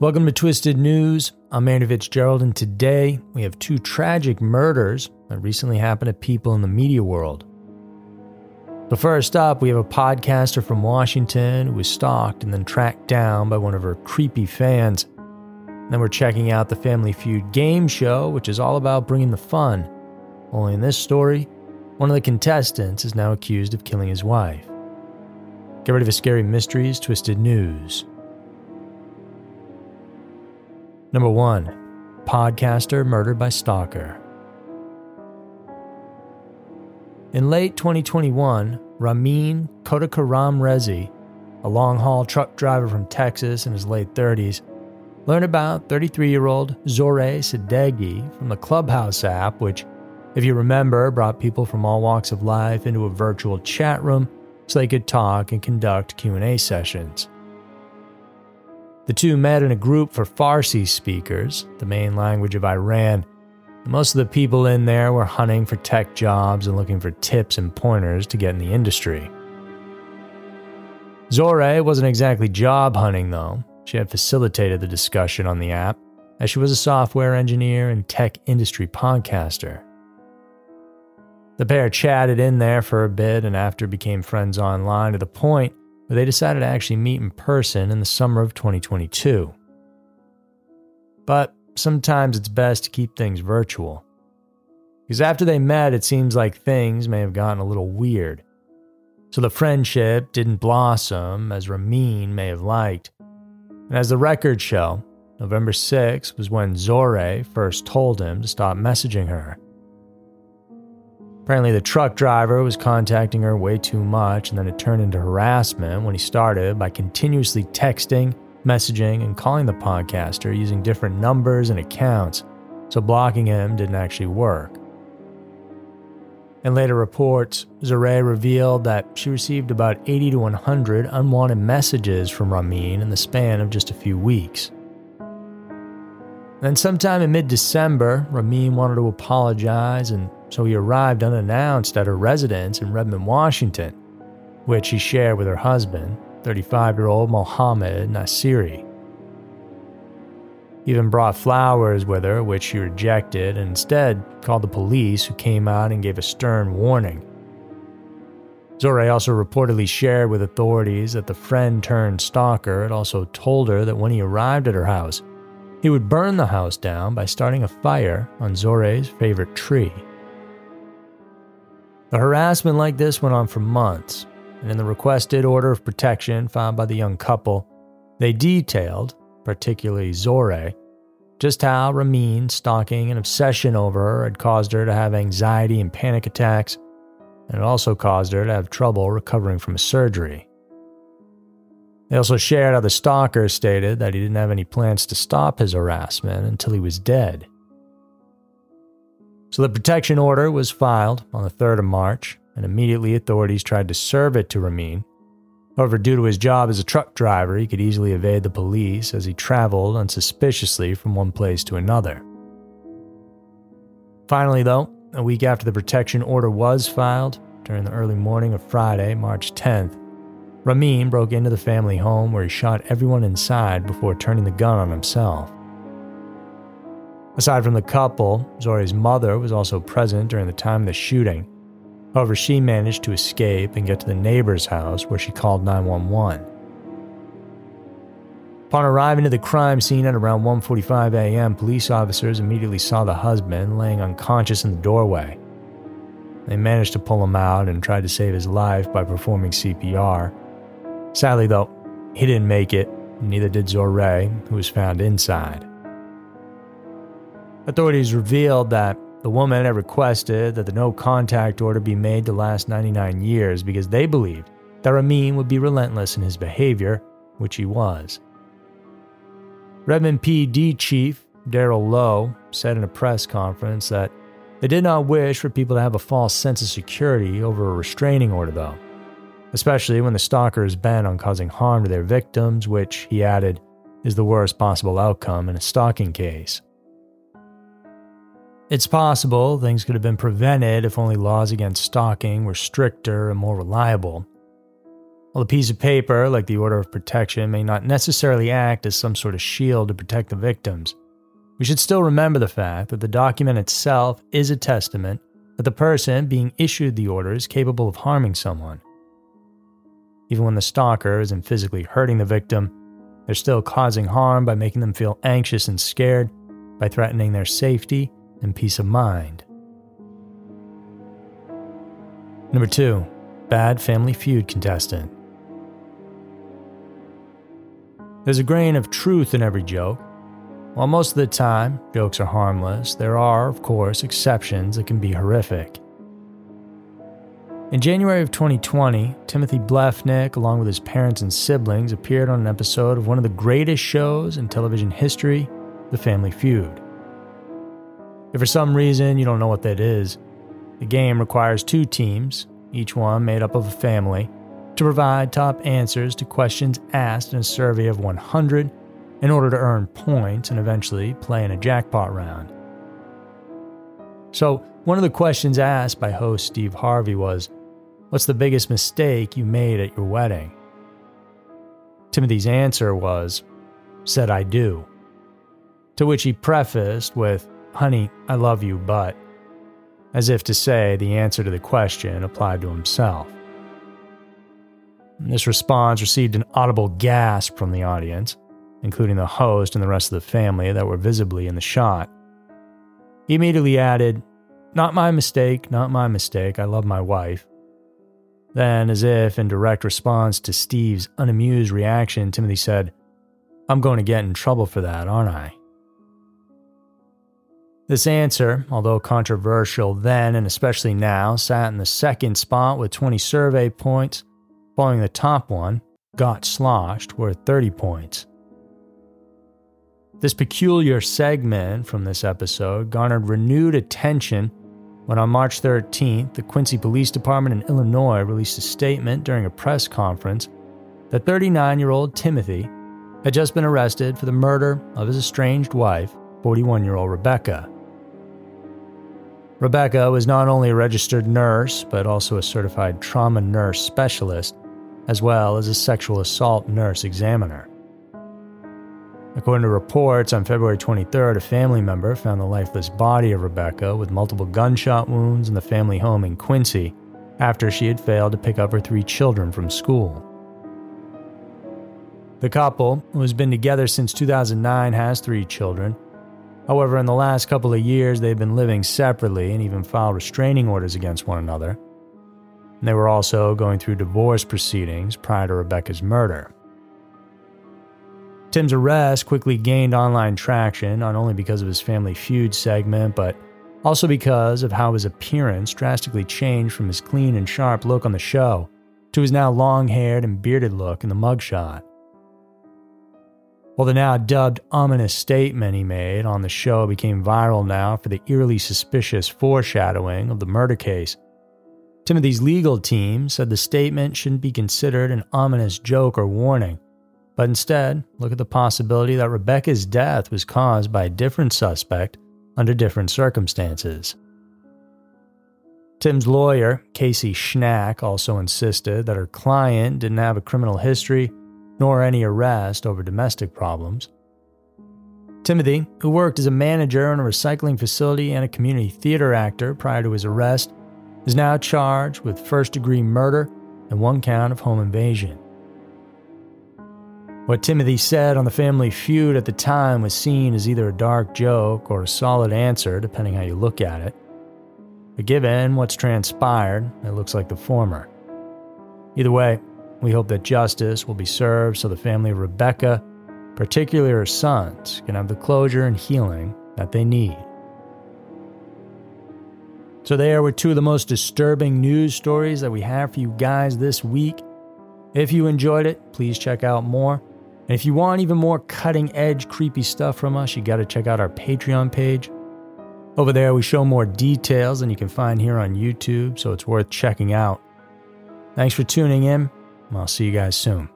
Welcome to Twisted News. I'm Andy Fitzgerald, and today we have two tragic murders that recently happened to people in the media world. But first up, we have a podcaster from Washington who was stalked and then tracked down by one of her creepy fans. Then we're checking out the Family Feud game show, which is all about bringing the fun. Only in this story, one of the contestants is now accused of killing his wife. Get ready for scary mysteries, twisted news. Number 1 Podcaster Murdered by Stalker. In late 2021, Ramin Kodakaram Rezi, a long haul truck driver from Texas in his late 30s, learned about 33 year old Zoreh Sadeghi from the Clubhouse app, which, if you remember, brought people from all walks of life into a virtual chat room so they could talk and conduct Q&A sessions. The two met in a group for Farsi speakers, the main language of Iran. Most of the people in there were hunting for tech jobs and looking for tips and pointers to get in the industry. Zoreh wasn't exactly job hunting, though. She had facilitated the discussion on the app, as she was a software engineer and tech industry podcaster. The pair chatted in there for a bit and after became friends online to the point they decided to actually meet in person in the summer of 2022. But sometimes it's best to keep things virtual. Because after they met, it seems like things may have gotten a little weird. So the friendship didn't blossom as Ramin may have liked. And as the records show, November 6 was when Zoreh first told him to stop messaging her. Apparently, the truck driver was contacting her way too much, and then it turned into harassment when he started by continuously texting, messaging, and calling the podcaster using different numbers and accounts, so blocking him didn't actually work. In later reports, Zoreh revealed that she received about 80 to 100 unwanted messages from Ramin in the span of just a few weeks. Then, sometime in mid December, Ramin wanted to apologize and so he arrived unannounced at her residence in Redmond, Washington, which she shared with her husband, 35 year old Mohammed Nasiri. He even brought flowers with her, which she rejected, and instead called the police, who came out and gave a stern warning. Zoreh also reportedly shared with authorities that the friend turned stalker had also told her that when he arrived at her house, he would burn the house down by starting a fire on Zoreh's favorite tree. The harassment like this went on for months, and in the requested order of protection filed by the young couple, they detailed, particularly Zore, just how Ramin's stalking and obsession over her had caused her to have anxiety and panic attacks, and it also caused her to have trouble recovering from a surgery. They also shared how the stalker stated that he didn't have any plans to stop his harassment until he was dead. So the protection order was filed on the 3rd of March, and immediately authorities tried to serve it to Ramin. However, due to his job as a truck driver, he could easily evade the police as he traveled unsuspiciously from one place to another. Finally, though, a week after the protection order was filed, during the early morning of Friday, March 10th, Ramin broke into the family home where he shot everyone inside before turning the gun on himself. Aside from the couple, Zori's mother was also present during the time of the shooting. However, she managed to escape and get to the neighbor's house where she called 911. Upon arriving to the crime scene at around 1:45 a.m., police officers immediately saw the husband laying unconscious in the doorway. They managed to pull him out and tried to save his life by performing CPR. Sadly, though, he didn't make it, neither did Zoreh, who was found inside. Authorities revealed that the woman had requested that the no contact order be made to last 99 years because they believed that Ramin would be relentless in his behavior, which he was. Redmond PD Chief Darrell Lowe said in a press conference that they did not wish for people to have a false sense of security over a restraining order, though, especially when the stalker is bent on causing harm to their victims, which, he added, is the worst possible outcome in a stalking case. It's possible things could have been prevented if only laws against stalking were stricter and more reliable. While a piece of paper, like the order of protection, may not necessarily act as some sort of shield to protect the victims, we should still remember the fact that the document itself is a testament that the person being issued the order is capable of harming someone. Even when the stalker isn't physically hurting the victim, they're still causing harm by making them feel anxious and scared, by threatening their safety and peace of mind. Number two, bad family feud contestant. There's a grain of truth in every joke. While most of the time jokes are harmless, there are, of course, exceptions that can be horrific. In January of 2020, Timothy Bliefnick, along with his parents and siblings, appeared on an episode of one of the greatest shows in television history, The Family Feud. If for some reason you don't know what that is, the game requires two teams, each one made up of a family, to provide top answers to questions asked in a survey of 100 in order to earn points and eventually play in a jackpot round. So, one of the questions asked by host Steve Harvey was What's the biggest mistake you made at your wedding? Timothy's answer was, Said I do. To which he prefaced with, Honey, I love you, but, as if to say the answer to the question applied to himself. This response received an audible gasp from the audience, including the host and the rest of the family that were visibly in the shot. He immediately added, Not my mistake, not my mistake, I love my wife. Then, as if in direct response to Steve's unamused reaction, Timothy said, I'm going to get in trouble for that, aren't I? This answer, although controversial then and especially now, sat in the second spot with 20 survey points, following the top one, Got Sloshed, worth 30 points. This peculiar segment from this episode garnered renewed attention when on March 13th, the Quincy Police Department in Illinois released a statement during a press conference that 39 year old Timothy had just been arrested for the murder of his estranged wife, 41 year old Rebecca. Rebecca was not only a registered nurse, but also a certified trauma nurse specialist, as well as a sexual assault nurse examiner. According to reports, on February 23rd, a family member found the lifeless body of Rebecca with multiple gunshot wounds in the family home in Quincy after she had failed to pick up her three children from school. The couple, who has been together since 2009, has three children. However, in the last couple of years, they've been living separately and even filed restraining orders against one another. They were also going through divorce proceedings prior to Rebecca's murder. Tim's arrest quickly gained online traction, not only because of his family feud segment, but also because of how his appearance drastically changed from his clean and sharp look on the show to his now long haired and bearded look in the mugshot. While the now dubbed ominous statement he made on the show became viral now for the eerily suspicious foreshadowing of the murder case, Timothy's legal team said the statement shouldn't be considered an ominous joke or warning but instead look at the possibility that Rebecca's death was caused by a different suspect under different circumstances. Tim's lawyer, Casey Schnack, also insisted that her client didn't have a criminal history nor any arrest over domestic problems. Timothy, who worked as a manager in a recycling facility and a community theater actor prior to his arrest, is now charged with first degree murder and one count of home invasion. What Timothy said on the family feud at the time was seen as either a dark joke or a solid answer, depending how you look at it. But given what's transpired, it looks like the former. Either way, we hope that justice will be served so the family of Rebecca, particularly her sons, can have the closure and healing that they need. So, there were two of the most disturbing news stories that we have for you guys this week. If you enjoyed it, please check out more and if you want even more cutting edge, creepy stuff from us, you got to check out our Patreon page. Over there, we show more details than you can find here on YouTube, so it's worth checking out. Thanks for tuning in. and I'll see you guys soon.